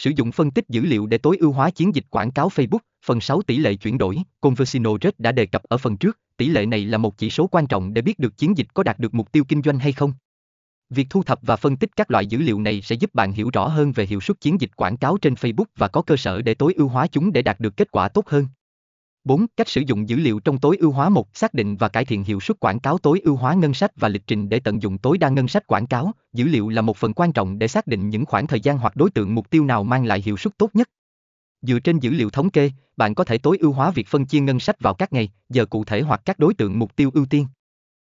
Sử dụng phân tích dữ liệu để tối ưu hóa chiến dịch quảng cáo Facebook, phần 6 tỷ lệ chuyển đổi, Conversino Rate đã đề cập ở phần trước, tỷ lệ này là một chỉ số quan trọng để biết được chiến dịch có đạt được mục tiêu kinh doanh hay không. Việc thu thập và phân tích các loại dữ liệu này sẽ giúp bạn hiểu rõ hơn về hiệu suất chiến dịch quảng cáo trên Facebook và có cơ sở để tối ưu hóa chúng để đạt được kết quả tốt hơn. 4. Cách sử dụng dữ liệu trong tối ưu hóa một Xác định và cải thiện hiệu suất quảng cáo tối ưu hóa ngân sách và lịch trình để tận dụng tối đa ngân sách quảng cáo. Dữ liệu là một phần quan trọng để xác định những khoảng thời gian hoặc đối tượng mục tiêu nào mang lại hiệu suất tốt nhất. Dựa trên dữ liệu thống kê, bạn có thể tối ưu hóa việc phân chia ngân sách vào các ngày, giờ cụ thể hoặc các đối tượng mục tiêu ưu tiên.